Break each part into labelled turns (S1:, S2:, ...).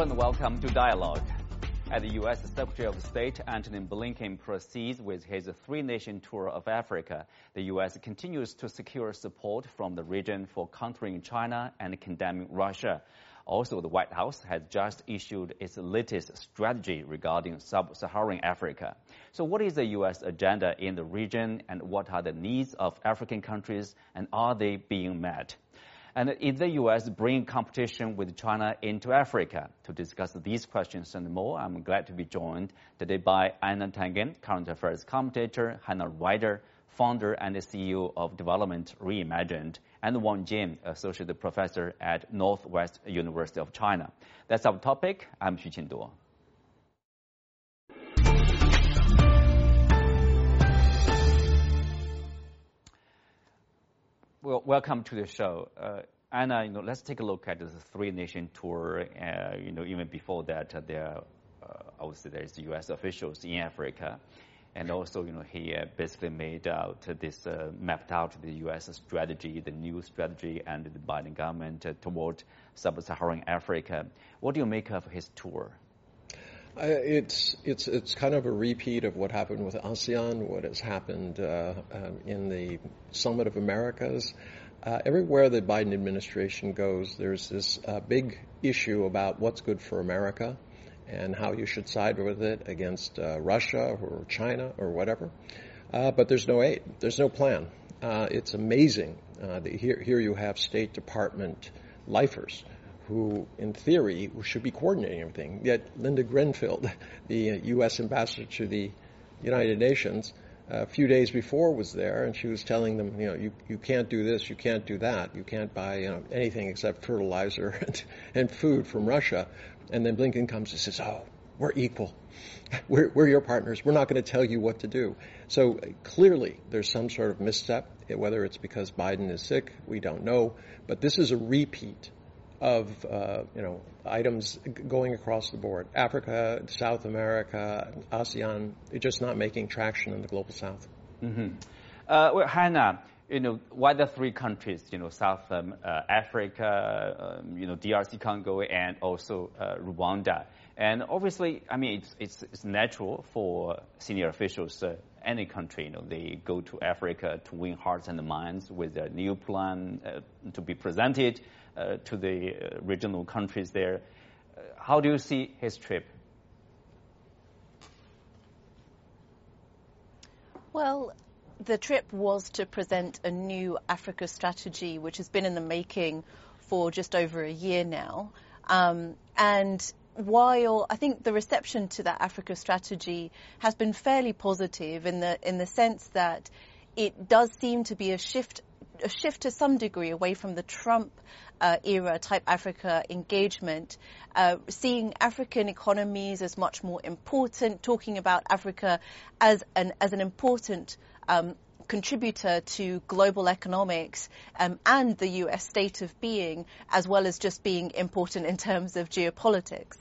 S1: And welcome to Dialogue. As the U.S. Secretary of State Antony Blinken proceeds with his three-nation tour of Africa, the U.S. continues to secure support from the region for countering China and condemning Russia. Also, the White House has just issued its latest strategy regarding sub-Saharan Africa. So what is the U.S. agenda in the region and what are the needs of African countries and are they being met? And is the U.S. bringing competition with China into Africa? To discuss these questions and more, I'm glad to be joined today by Einar Tangen, current affairs commentator, Hannah Ryder, founder and CEO of Development Reimagined, and Wang Jin, associate professor at Northwest University of China. That's our topic. I'm Xu Qinduo. Well, welcome to the show. Uh, Einar, you know, let's take a look at this three-nation tour. Uh, you know, even before that, uh, there, uh, I would say there's U.S. officials in Africa. And also, you know, he uh, basically made out this, uh, mapped out the U.S. strategy, the new strategy, and the Biden government toward sub-Saharan Africa. What do you make of his tour?
S2: It's it's it's kind of a repeat of what happened with ASEAN, what has happened uh, um, in the Summit of Americas. Uh, everywhere the Biden administration goes, there's this uh, big issue about what's good for America and how you should side with it against uh, Russia or China or whatever. Uh, but there's no aid. There's no plan. it's amazing that here here you have State Department lifers who, in theory, should be coordinating everything. Yet Linda Greenfield, the U.S. ambassador to the United Nations, a few days before was there, and she was telling them, you know, you, you can't do this, you can't do that, you can't buy you know, anything except fertilizer and, and food from Russia. And then Blinken comes and says, oh, we're equal. We're, we're your partners. We're not going to tell you what to do. So uh, clearly, there's some sort of misstep. Whether it's because Biden is sick, we don't know. But this is a repeat of uh, you know items going across the board. Africa, South America, ASEAN, they're just not making traction in the global South.
S1: Mm-hmm. Uh, well, Hannah, you know, why the three countries, you know, South um, uh, Africa, um, you know, DRC Congo, and also uh, Rwanda. And obviously, I mean, it's, it's, it's natural for senior officials, uh, any country, you know, they go to Africa to win hearts and minds with a new plan uh, to be presented uh, to the uh, regional countries there. How do you see his trip?
S3: Well, the trip was to present a new Africa strategy, which has been in the making for just over a year now. Um, and while I think the reception to that Africa strategy has been fairly positive in the in the sense that it does seem to be a shift a shift to some degree away from the Trump uh, era type Africa engagement, uh, seeing African economies as much more important, talking about Africa as an as an important um, contributor to global economics um, and the U.S. state of being, as well as just being important in terms of geopolitics.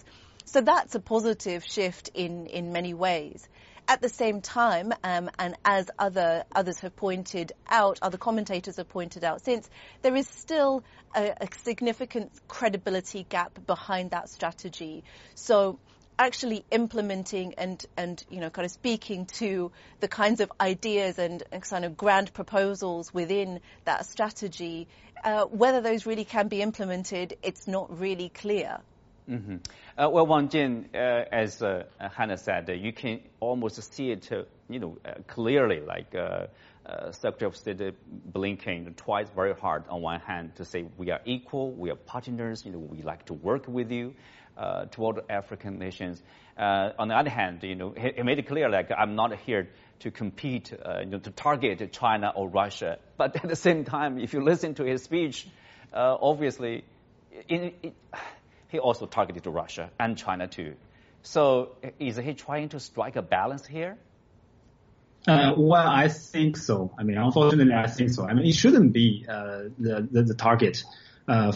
S3: So that's a positive shift in in many ways. At the same time, um, and as other others have pointed out, other commentators have pointed out since, there is still a, a significant credibility gap behind that strategy. So actually implementing and, and, you know, kind of speaking to the kinds of ideas and, and kind of grand proposals within that strategy, uh, whether those really can be implemented, it's not really clear.
S1: Mm-hmm. Uh, well, Wang Jin, uh, as uh, Hannah said, uh, you can almost see it, uh, you know, uh, clearly. Like Secretary of State Blinken twice very hard on one hand to say we are equal, we are partners, you know, we like to work with you toward African nations. on the other hand, you know, he, he, made it clear like I'm not here to compete, you know, to target China or Russia. But at the same time, if you listen to his speech, obviously, in he also targeted Russia and China too. So is he trying to strike a balance here?
S4: Uh, well, I think so. I mean, unfortunately, I think so. I mean, it shouldn't be uh, the, the, the target uh,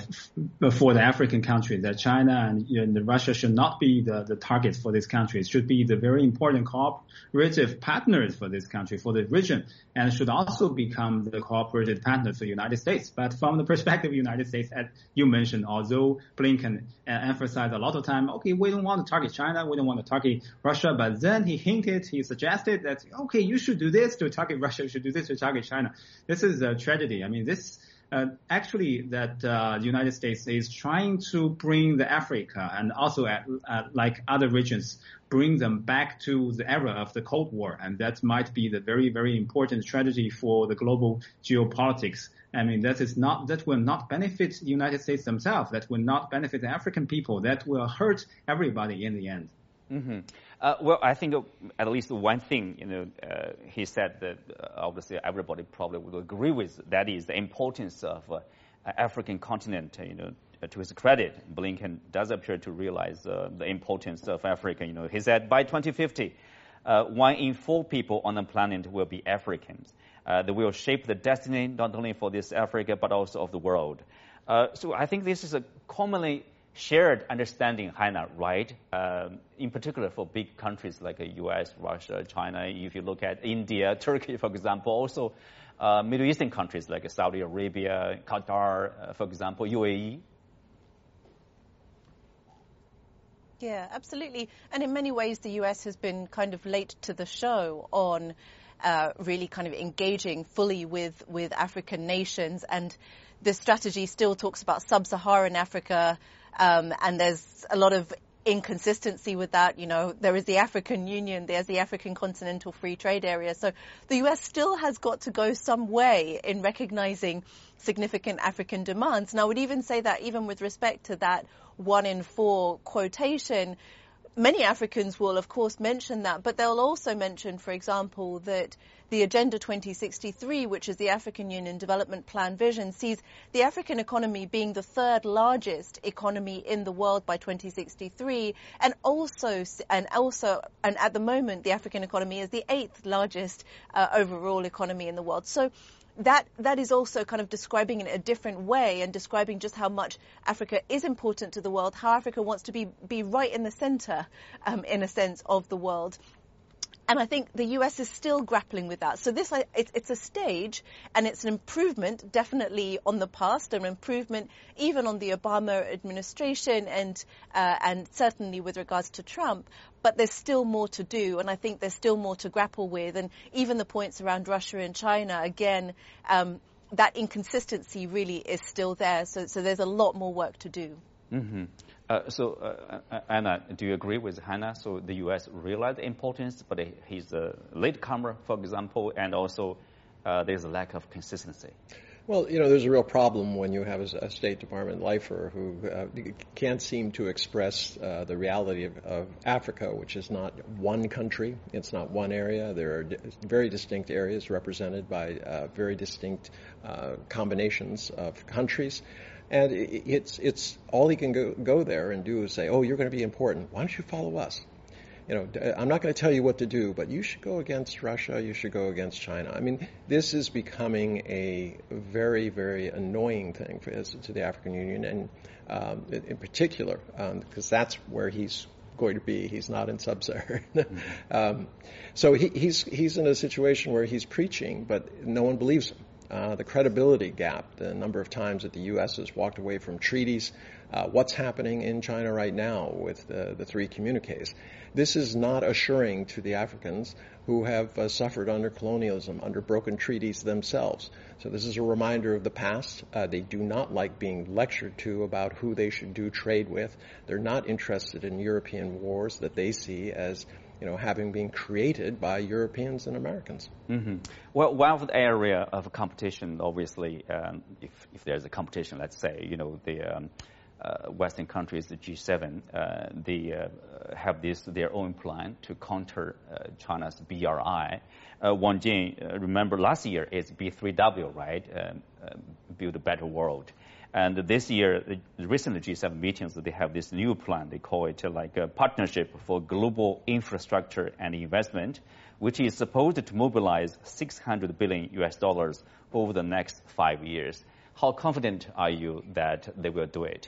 S4: for the African countries that China and Russia should not be the, the targets for these countries, It should be the very important cooperative partners for this country, for the region, and should also become the cooperative partner for the United States. But from the perspective of the United States, as you mentioned, although Blinken uh, emphasized a lot of time, okay, we don't want to target China, we don't want to target Russia, but then he hinted, he suggested that, okay, you should do this to target Russia, you should do this to target China. This is a tragedy. I mean, this uh, actually that uh, the United States is trying to bring the Africa and also at, uh, like other regions, bring them back to the era of the Cold War, and that might be the very very important strategy for the global geopolitics. I mean, that is not that will not benefit the United States themselves. That will not benefit the African people. That will hurt everybody in the end.
S1: Mm-hmm. Uh, well, I think at least one thing, you know, uh, he said that uh, obviously everybody probably would agree with. That is the importance of uh, African continent. You know, to his credit, Blinken does appear to realize uh, the importance of Africa. You know, he said by 2050, uh, one in four people on the planet will be Africans. they will shape the destiny not only for this Africa but also of the world. so I think this is a commonly shared understanding, Hannah, right? Um, in particular for big countries like the U.S., Russia, China. If you look at India, Turkey, for example, also uh, Middle Eastern countries like Saudi Arabia, Qatar, uh, for example, UAE.
S3: Yeah, absolutely. And in many ways, the U.S. has been kind of late to the show on uh, really kind of engaging fully with with African nations and the strategy still talks about sub-Saharan Africa, um, and there's a lot of inconsistency with that. You know, there is the African Union, there's the African Continental Free Trade Area. So the US still has got to go some way in recognizing significant African demands. And I would even say that even with respect to that one in four quotation, many Africans will, of course, mention that, but they'll also mention, for example, that the Agenda 2063, which is the African Union Development Plan vision, sees the African economy being the third largest economy in the world by 2063, and also, and also, and at the moment, the African economy is the eighth largest uh, overall economy in the world. So that that is also kind of describing in a different way and describing just how much Africa is important to the world, how Africa wants to be be right in the center, um, in a sense, of the world. And I think the US is still grappling with that. So this, it's a stage and it's an improvement definitely on the past, an improvement even on the Obama administration and, uh, and certainly with regards to Trump. But there's still more to do and I think there's still more to grapple with. And even the points around Russia and China, again, um, that inconsistency really is still there. So, so there's a lot more work to do.
S1: Mm-hmm. Uh, so, uh, uh, Einar, do you agree with Hannah? So the U.S. realized the importance, but he's a latecomer, for example, and also uh, there's a lack of consistency.
S2: Well, you know, there's a real problem when you have a, State Department lifer who uh, can't seem to express uh, the reality of, of, Africa, which is not one country, it's not one area. There are very distinct areas represented by uh, very distinct uh, combinations of countries. And it's, it's all he can go, go there and do is say, oh, you're going to be important. Why don't you follow us? You know, I'm not going to tell you what to do, but you should go against Russia. You should go against China. I mean, this is becoming a very, very annoying thing for, to the African Union, and um, in particular, because um, that's where he's going to be. He's not in sub-Saharan. Mm-hmm. um, so he, he's he's in a situation where he's preaching, but no one believes him uh, the credibility gap, the number of times that the U.S. has walked away from treaties, uh, what's happening in China right now with the, the, three communiques. This is not assuring to the Africans who have uh, suffered under colonialism, under broken treaties themselves. So this is a reminder of the past. Uh, they do not like being lectured to about who they should do trade with. They're not interested in European wars that they see as you know, having been created by Europeans and Americans.
S1: Mm-hmm. Well, one the area of competition, obviously, um, if, if there's a competition, let's say, you know, the um, uh, Western countries, the G7, uh, they uh, have this their own plan to counter uh, China's BRI. Uh, Wang Jin, uh, remember last year is B3W, right? Um, build a better world. And this year, the recent G7 meetings, they have this new plan. They call it like a partnership for global infrastructure and investment, which is supposed to mobilize 600 billion US dollars over the next five years. How confident are you that they will do it?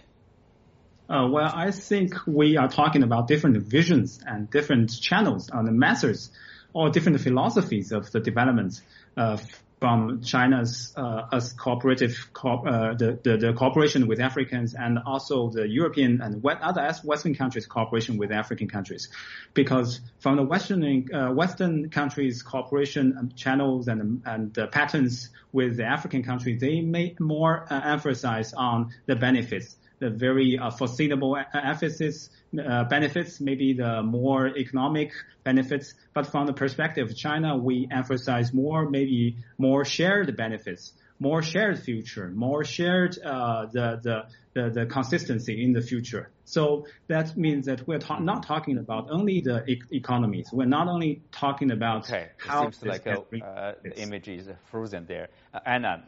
S4: Uh, well, I think we are talking about different visions and different channels and methods or different philosophies of the development uh, from China's uh, as cooperative co- uh, the, the, the cooperation with Africans and also the European and other Western countries cooperation with African countries, because from the Western uh, Western countries cooperation channels and and patterns with the African countries, they may more emphasize on the benefits the very uh, foreseeable emphasis uh, benefits, maybe the more economic benefits. But from the perspective of China, we emphasize more, maybe more shared benefits, more shared future, more shared uh, the, the the the consistency in the future. So that means that we're ta- not talking about only the e- economies. We're not only talking about
S1: okay.
S4: how
S1: it seems like a, uh, the image is frozen there. Uh, Einar,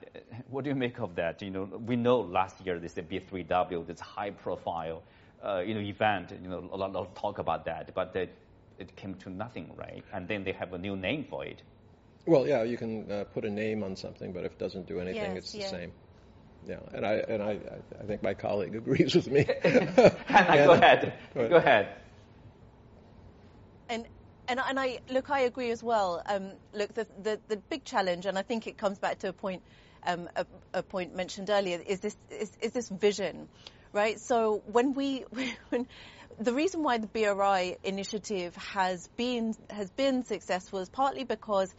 S1: what do you make of that? You know, we know last year this B3W, this high profile, uh, you know, event. You know, a lot of talk about that, but it, it came to nothing, right? And then they have a new name for it.
S2: Well, yeah, you can uh, put a name on something, but if it doesn't do anything,
S3: yes,
S2: it's the same. Yeah, and I and I I think my colleague agrees with me.
S1: Hannah, go ahead. Go ahead. Go ahead.
S3: And and and I look, I agree as well. Um, look, the, the the big challenge, and I think it comes back to a point um, a, a, point mentioned earlier, is this is, is this vision, right? So when we when the reason why the BRI initiative has been has been successful is partly because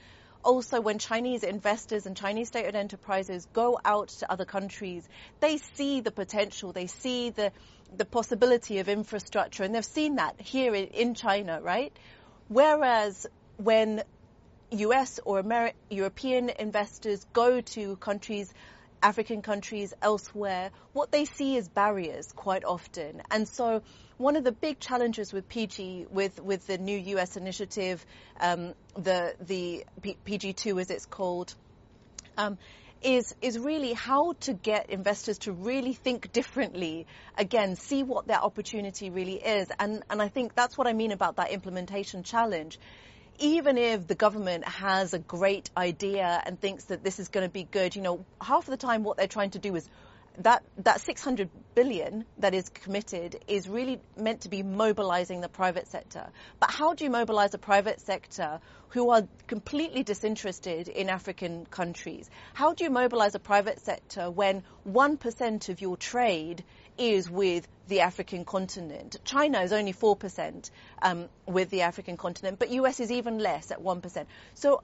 S3: also when Chinese investors and Chinese state-owned enterprises go out to other countries, they see the potential, they see the the possibility of infrastructure, and they've seen that here in China, right? Whereas when US or Ameri- European investors go to countries African countries elsewhere, what they see is barriers quite often. And so one of the big challenges with PG, with, with the new US initiative, um, the, the P- PG2 as it's called, um, is is really how to get investors to really think differently. Again, see what their opportunity really is, and and I think that's what I mean about that implementation challenge even if the government has a great idea and thinks that this is going to be good, you know, half of the time what they're trying to do is that that 600 billion that is committed is really meant to be mobilizing the private sector. But how do you mobilize a private sector who are completely disinterested in African countries? How do you mobilize a private sector when 1% of your trade is with the African continent. China is only 4% um, with the African continent, but US is even less at 1%. So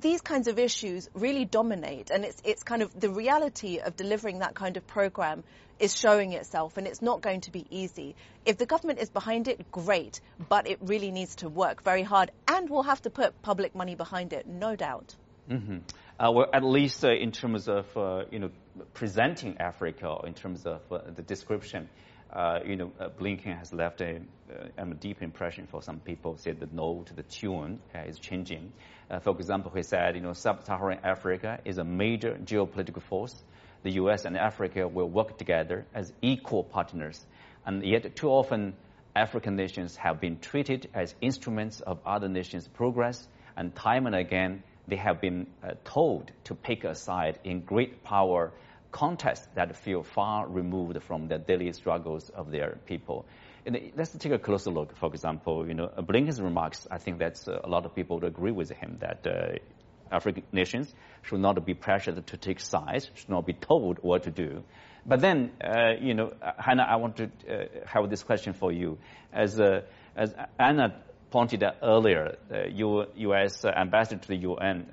S3: these kinds of issues really dominate, and it's, it's kind of the reality of delivering that kind of program is showing itself, and it's not going to be easy. If the government is behind it, great, but it really needs to work very hard, and we'll have to put public money behind it, no doubt.
S1: Mm-hmm. Uh, well, at least uh, in terms of uh, you know presenting Africa, in terms of uh, the description, uh, you know, uh, Blinken has left a, a, deep impression for some people. Said the note, the tune is changing. For example, he said, you know, sub-Saharan Africa is a major geopolitical force. The U.S. and Africa will work together as equal partners, and yet too often African nations have been treated as instruments of other nations' progress, and time and again they have been uh, told to pick a side in great power contests that feel far removed from the daily struggles of their people. And let's take a closer look. For example, you know, Blinken's remarks. I think that's uh, a lot of people would agree with him that uh, African nations should not be pressured to take sides, should not be told what to do. But then, uh, you know, Hannah, I want to uh, have this question for you. As uh, as Einar pointed out earlier, uh, U.S. ambassador to the UN,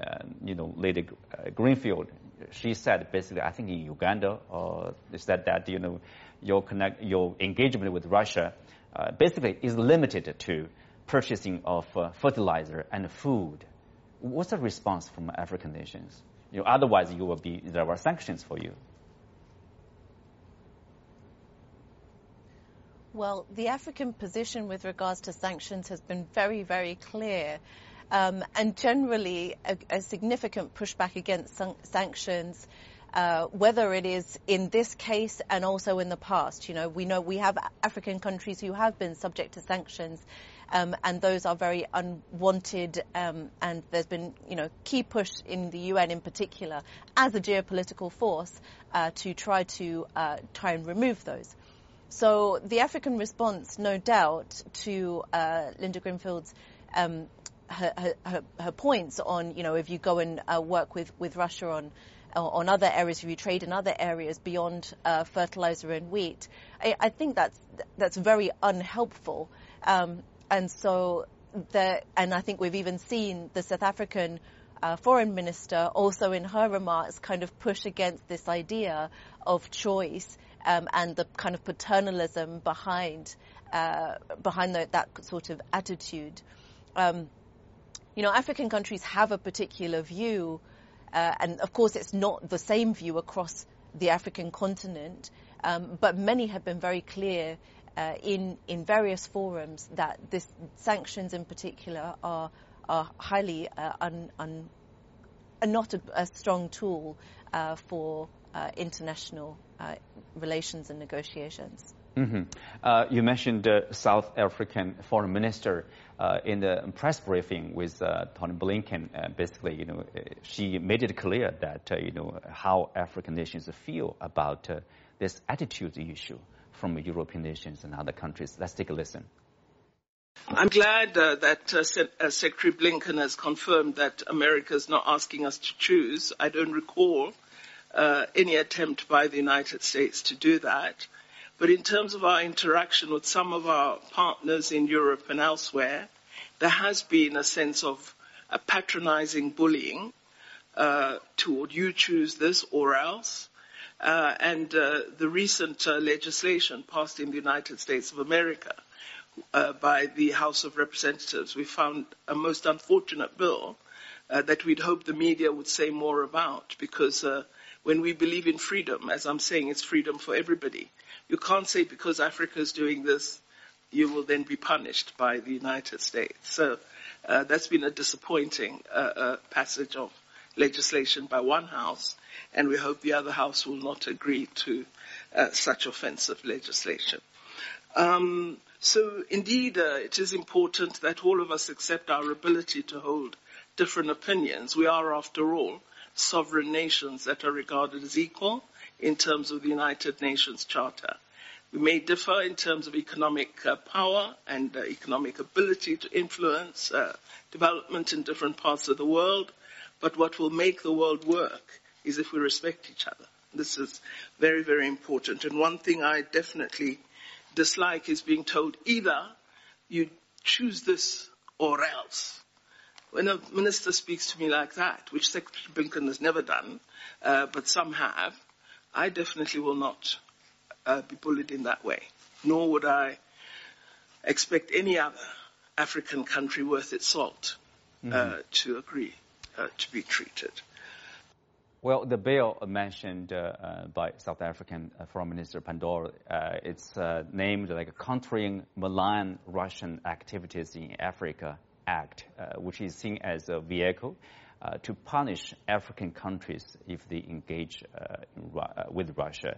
S1: you know, Lady Greenfield, she said basically, I think in Uganda, uh, said that you know your connect your engagement with Russia uh, basically is limited to purchasing of uh, fertilizer and food. What's the response from African nations? You know, otherwise, you will be there are sanctions for you.
S3: Well, the African position with regards to sanctions has been very, very clear. Um, and generally, a, a, significant pushback against san- sanctions uh, whether it is in this case and also in the past. You know, we know we have African countries who have been subject to sanctions, um, and those are very unwanted. Um, and there's been, you know, key push in the UN in particular as a geopolitical force uh, to try to uh, try and remove those. So the African response, no doubt, to uh, Linda Greenfield's um, her, her, her, points on, you know, if you go and uh, work with, with Russia on on other areas, if you trade in other areas beyond uh, fertilizer and wheat, I, I, think that's that's very unhelpful. Um, and so, the, and I think we've even seen the South African uh, foreign minister also in her remarks kind of push against this idea of choice um, and the kind of paternalism behind uh, behind the, that sort of attitude. Um, you know, African countries have a particular view, uh, and of course, it's not the same view across the African continent. Um, but many have been very clear uh, in in various forums that this sanctions in particular are are highly uh, un, un, not a, a strong tool uh, for uh, international uh, relations and negotiations.
S1: Mm-hmm. Uh, you mentioned the South African foreign minister uh, in the press briefing with uh, Tony Blinken. basically, you know, she made it clear that you know how African nations feel about this attitude issue from European nations and other countries. Let's take a listen.
S5: I'm glad uh, that uh, Se- uh, Secretary Blinken has confirmed that America is not asking us to choose. I don't recall uh, any attempt by the United States to do that. But in terms of our interaction with some of our partners in Europe and elsewhere, there has been a sense of a patronizing bullying uh, toward you choose this or else. Uh, and uh, the recent uh, legislation passed in the United States of America uh, by the House of Representatives, we found a most unfortunate bill uh, that we'd hoped the media would say more about because when we believe in freedom, as I'm saying, it's freedom for everybody. You can't say because Africa is doing this, you will then be punished by the United States. So that's been a disappointing passage of legislation by one house and we hope the other house will not agree to uh, such offensive legislation. Um, so indeed, uh, it is important that all of us accept our ability to hold different opinions. We are, after all, sovereign nations that are regarded as equal in terms of the United Nations Charter. We may differ in terms of economic uh, power and uh, economic ability to influence uh, development in different parts of the world, but what will make the world work is if we respect each other. This is very, very important. And one thing I definitely dislike is being told either you choose this or else. When a minister speaks to me like that, which Secretary Blinken has never done, uh, but some have, I definitely will not uh, be bullied in that way. Nor would I expect any other African country worth its salt uh, mm-hmm. to agree uh, to be treated.
S1: Well, the bill mentioned uh, by South African uh, Foreign Minister Pandor, uh, it's uh, named like Countering Malign Russian Activities in Africa Act, uh, which is seen as a vehicle to punish African countries if they engage with Russia.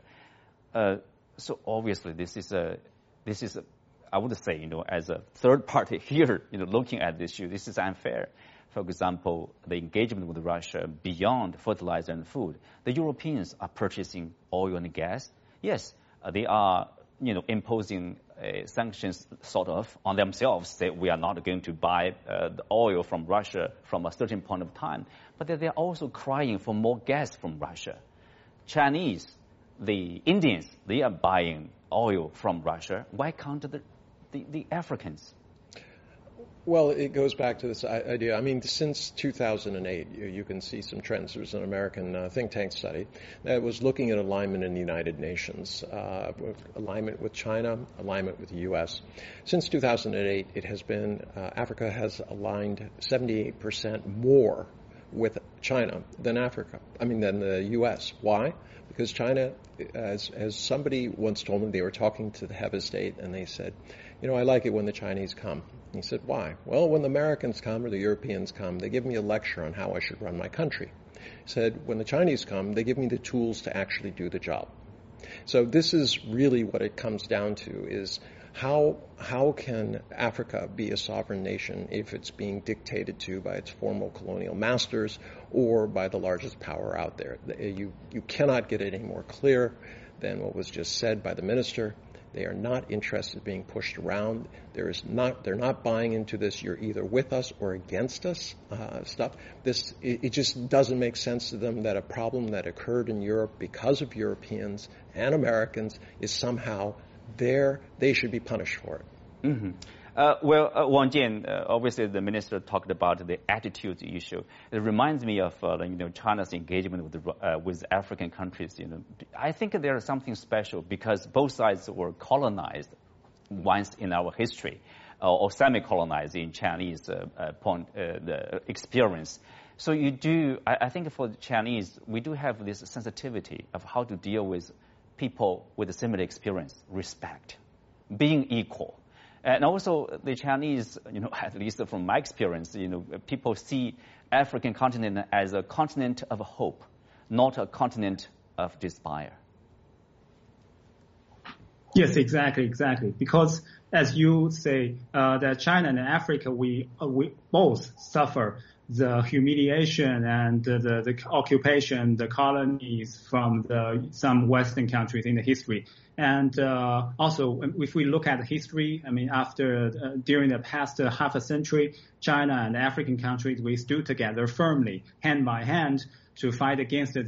S1: so obviously, this is a this is a, I would say, you know, as a third party here, you know, looking at this issue, this is unfair for example, the engagement with Russia beyond fertilizer and food. The Europeans are purchasing oil and gas. Yes, uh, they are, you know, imposing sanctions sort of on themselves. Say we are not going to buy uh, the oil from Russia from a certain point of time. But they are also crying for more gas from Russia. Chinese, the Indians, they are buying oil from Russia. Why can't the, the, the Africans?
S2: Well, it goes back to this idea. I mean, since 2008, you, you can see some trends. There was an American uh, think tank study that was looking at alignment in the United Nations, uh, alignment with China, alignment with the U.S. Since 2008, it has been uh, Africa has aligned 78% more with China than Africa. I mean, than the U.S. Why? Because China, as as somebody once told me, they were talking to the head of state, and they said, "You know, I like it when the Chinese come." He said, Why? Well, when the Americans come or the Europeans come, they give me a lecture on how I should run my country. He said, when the Chinese come, they give me the tools to actually do the job. So this is really what it comes down to is how how can Africa be a sovereign nation if it's being dictated to by its formal colonial masters or by the largest power out there? You you cannot get it any more clear than what was just said by the minister. They are not interested in being pushed around. There is not. They're not buying into this. You're either with us or against us uh, stuff. This it, it, just doesn't make sense to them that a problem that occurred in Europe because of Europeans and Americans is somehow there. They should be punished for it.
S1: Mm-hmm. Uh, well, uh, Wang Jin, uh, obviously the minister talked about the attitude issue. It reminds me of uh, you know China's engagement with the, uh, with African countries. You know, I think there is something special because both sides were colonized once in our history, uh, or semi-colonized in Chinese point the experience. So you do, I, I think for the Chinese, we do have this sensitivity of how to deal with people with a similar experience, respect, being equal. And also the Chinese, you know, at least from my experience, you know, people see African continent as a continent of hope, not a continent of despair.
S4: Yes, exactly, exactly. Because as you say, uh, that China and Africa, we uh, we both suffer the humiliation and the, the, the, occupation, the colonies from the, some Western countries in the history. And uh, also, if we look at history, I mean, after uh, during the past uh, half a century, China and African countries we stood together firmly, hand by hand, to fight against the,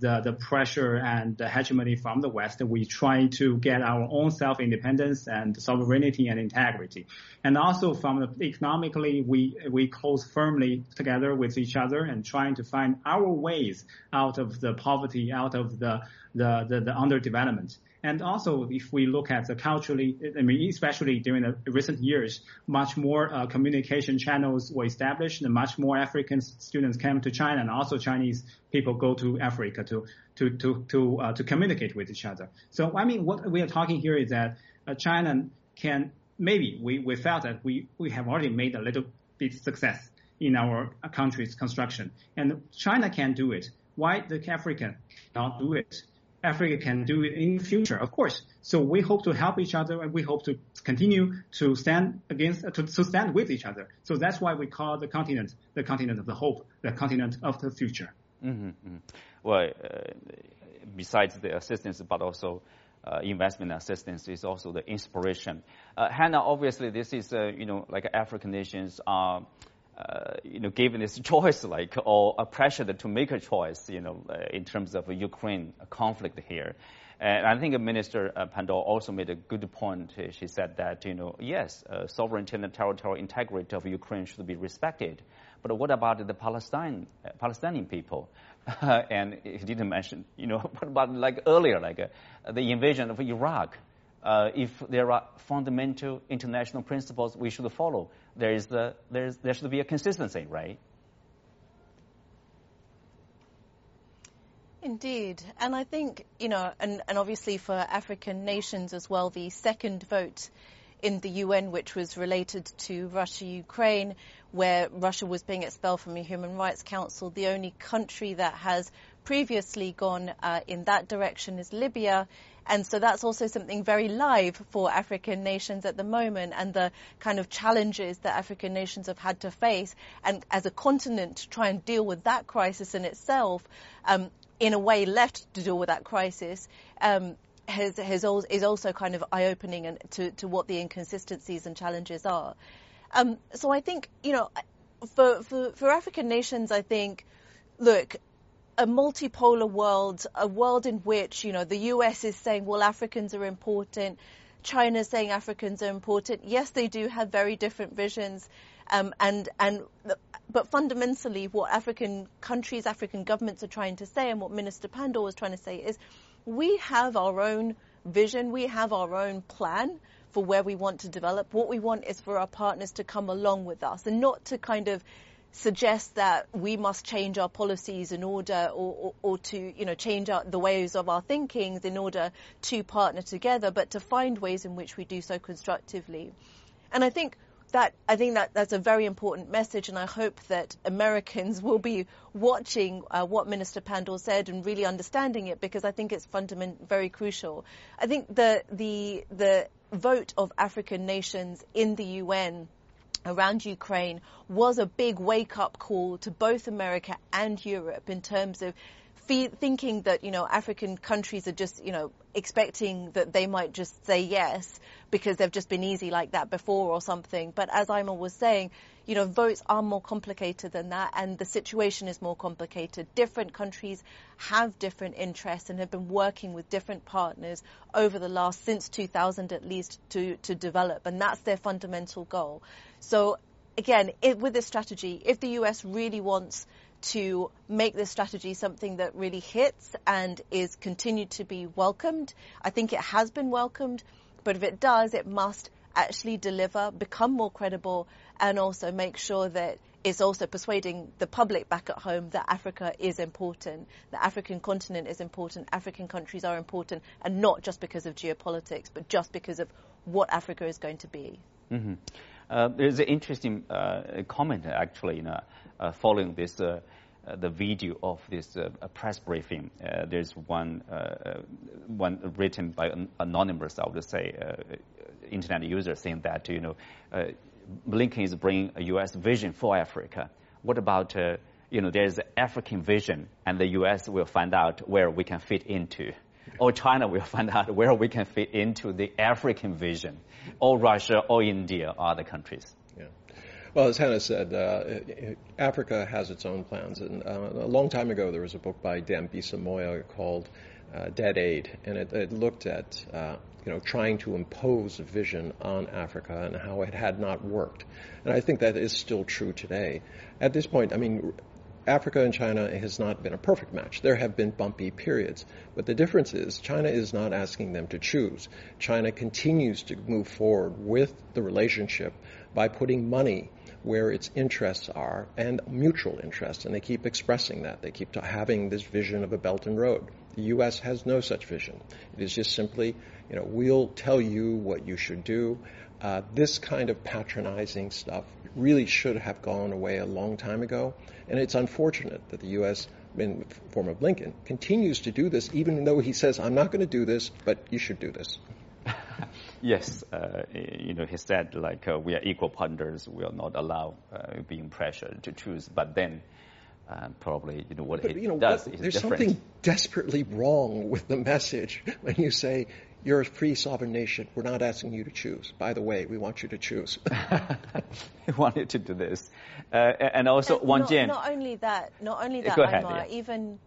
S4: the, the pressure and the hegemony from the West. We try to get our own self-independence and sovereignty and integrity. And also from the, economically, we, we close firmly together with each other and trying to find our ways out of the poverty, out of the, the, the, the underdevelopment. And also, if we look at the culturally, I mean, especially during the recent years, much more uh, communication channels were established, and much more African students came to China, and also Chinese people go to Africa to to to to uh, to communicate with each other. So, I mean, what we are talking here is that uh, China can maybe we we felt that we we have already made a little bit success in our country's construction, and China can do it. Why the African not do it? Africa can do it in the future, of course. So we hope to help each other and we hope to continue to stand against, to, to stand with each other. So that's why we call the continent the continent of the hope, the continent of the future.
S1: Mm-hmm. mm-hmm. Well, uh, besides the assistance, but also uh, investment assistance is also the inspiration. Uh, Hannah, obviously, this is, uh, you know, like African nations are uh, you know, given this choice, like, or a pressure to make a choice, you know, uh, in terms of Ukraine conflict here. And I think Minister uh, Pandor also made a good point. She said that, you know, yes, uh, sovereignty and territorial integrity of Ukraine should be respected. But what about the Palestine, uh, Palestinian people? and he didn't mention, you know, what about like earlier, like uh, the invasion of Iraq? Uh, if there are fundamental international principles we should follow, there is the there there should be a consistency, right?
S3: Indeed, and I think you know, and, and obviously for African nations as well, the second vote in the UN, which was related to Russia Ukraine, where Russia was being expelled from the Human Rights Council. The only country that has previously gone uh, in that direction is Libya. And so that's also something very live for African nations at the moment and the kind of challenges that African nations have had to face. And as a continent, to try and deal with that crisis in itself, um, in a way left to deal with that crisis, um, has, has is also kind of eye-opening to, to what the inconsistencies and challenges are. Um, so I think, you know, for, for, for African nations, I think, look, a multipolar world, a world in which, you know, the US is saying, well, Africans are important, China's saying Africans are important. Yes, they do have very different visions. Um, and, and, but fundamentally, what African countries, African governments are trying to say, and what Minister Pandor was trying to say is, we have our own vision, we have our own plan for where we want to develop. What we want is for our partners to come along with us and not to kind of suggest that we must change our policies in order or, or, or to you know change our, the ways of our thinking in order to partner together but to find ways in which we do so constructively and i think that I think that that's a very important message, and I hope that Americans will be watching uh, what Minister Pandor said and really understanding it because I think it's fundamental, very crucial. I think the the the vote of African nations in the UN around Ukraine was a big wake up call to both America and Europe in terms of thinking that, you know, African countries are just, you know, expecting that they might just say yes because they've just been easy like that before or something. But as Ayman was saying, you know, votes are more complicated than that and the situation is more complicated. Different countries have different interests and have been working with different partners over the last, since 2000 at least, to, to develop. And that's their fundamental goal. So again, it, with this strategy, if the US really wants to make this strategy something that really hits and is continued to be welcomed. I think it has been welcomed, but if it does, it must actually deliver, become more credible, and also make sure that it's also persuading the public back at home that Africa is important, the African continent is important, African countries are important, and not just because of geopolitics, but just because of what Africa is going to be.
S1: Mm-hmm. Uh, there's an interesting uh, comment actually, you know, following this uh, uh, the video of this uh, press briefing. Uh, there's one one written by an anonymous, I would say, internet user saying that you know Blinken is bringing a U.S. vision for Africa. What about you know there's African vision, and the U.S. will find out where we can fit into or China will find out where we can fit into the African vision, or Russia, or India, or other countries.
S2: Well, as Hannah said, uh, Africa has its own plans. And uh, a long time ago, there was a book by Dambisa Moyo called uh, Dead Aid, and it, it looked at uh, you know trying to impose a vision on Africa and how it had not worked. And I think that is still true today. At this point, I mean, Africa and China has not been a perfect match. There have been bumpy periods. But the difference is China is not asking them to choose. China continues to move forward with the relationship by putting money where its interests are and mutual interests. And they keep expressing that. They keep having this vision of a Belt and Road. The U.S. has no such vision. It is just simply, you know, we'll tell you what you should do. Uh, this kind of patronizing stuff really should have gone away a long time ago. And it's unfortunate that the U.S. in the form of Lincoln continues to do this, even though he says, I'm not going to do this, but you should do this.
S1: Yes, uh, you know, he said like uh, we are equal partners. We will not allow uh, being pressured to choose. But then, uh, probably you know what
S2: but,
S1: he
S2: you know,
S1: does
S2: what,
S1: is
S2: There's
S1: different.
S2: something desperately wrong with the message when you say you're a free sovereign nation. We're not asking you to choose. By the way, we want you to choose.
S1: we wanted to do this, uh, and also
S3: and
S1: Wang
S3: not,
S1: Jin.
S3: Not only that, not only that,
S1: Go ahead,
S3: Omar,
S1: yeah.
S3: even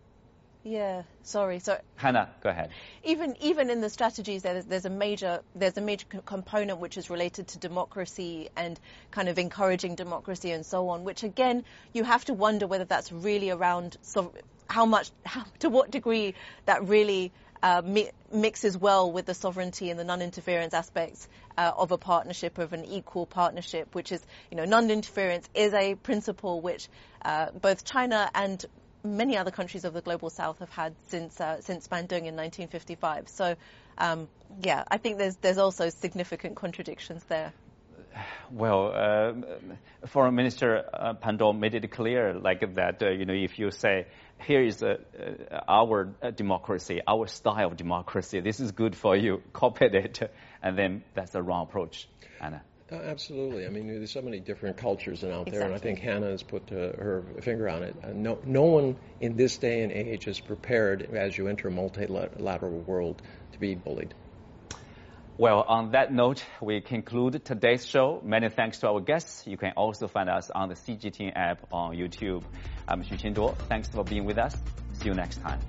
S3: yeah, sorry. So
S1: Hannah, go ahead.
S3: even even in the strategies, there's, there's a major there's a major co- component which is related to democracy and kind of encouraging democracy and so on. Which again, you have to wonder whether that's really around so how much, how, to what degree that really uh, mi- mixes well with the sovereignty and the non-interference aspects uh, of a partnership, of an equal partnership, which is, you know, non-interference is a principle which uh, both China and many other countries of the global south have had since uh, since Bandung in 1955. So, um, yeah, I think there's there's also significant contradictions there.
S1: Well, uh, Foreign Minister uh, made it clear, like that. Uh, you know, if you say here is uh, uh, our uh, democracy, our style of democracy, this is good for you, copy it, and then that's the wrong approach. Einar.
S2: Uh, absolutely. I mean, there's so many different cultures out there, and I think Hannah has put uh, her finger on it. Uh, no, no one in this day and age is prepared, as you enter a multilateral world, to be bullied.
S1: Well, on that note, we conclude today's show. Many thanks to our guests. You can also find us on the CGTN app on YouTube. I'm Xu Qinduo. Thanks for being with us. See you next time.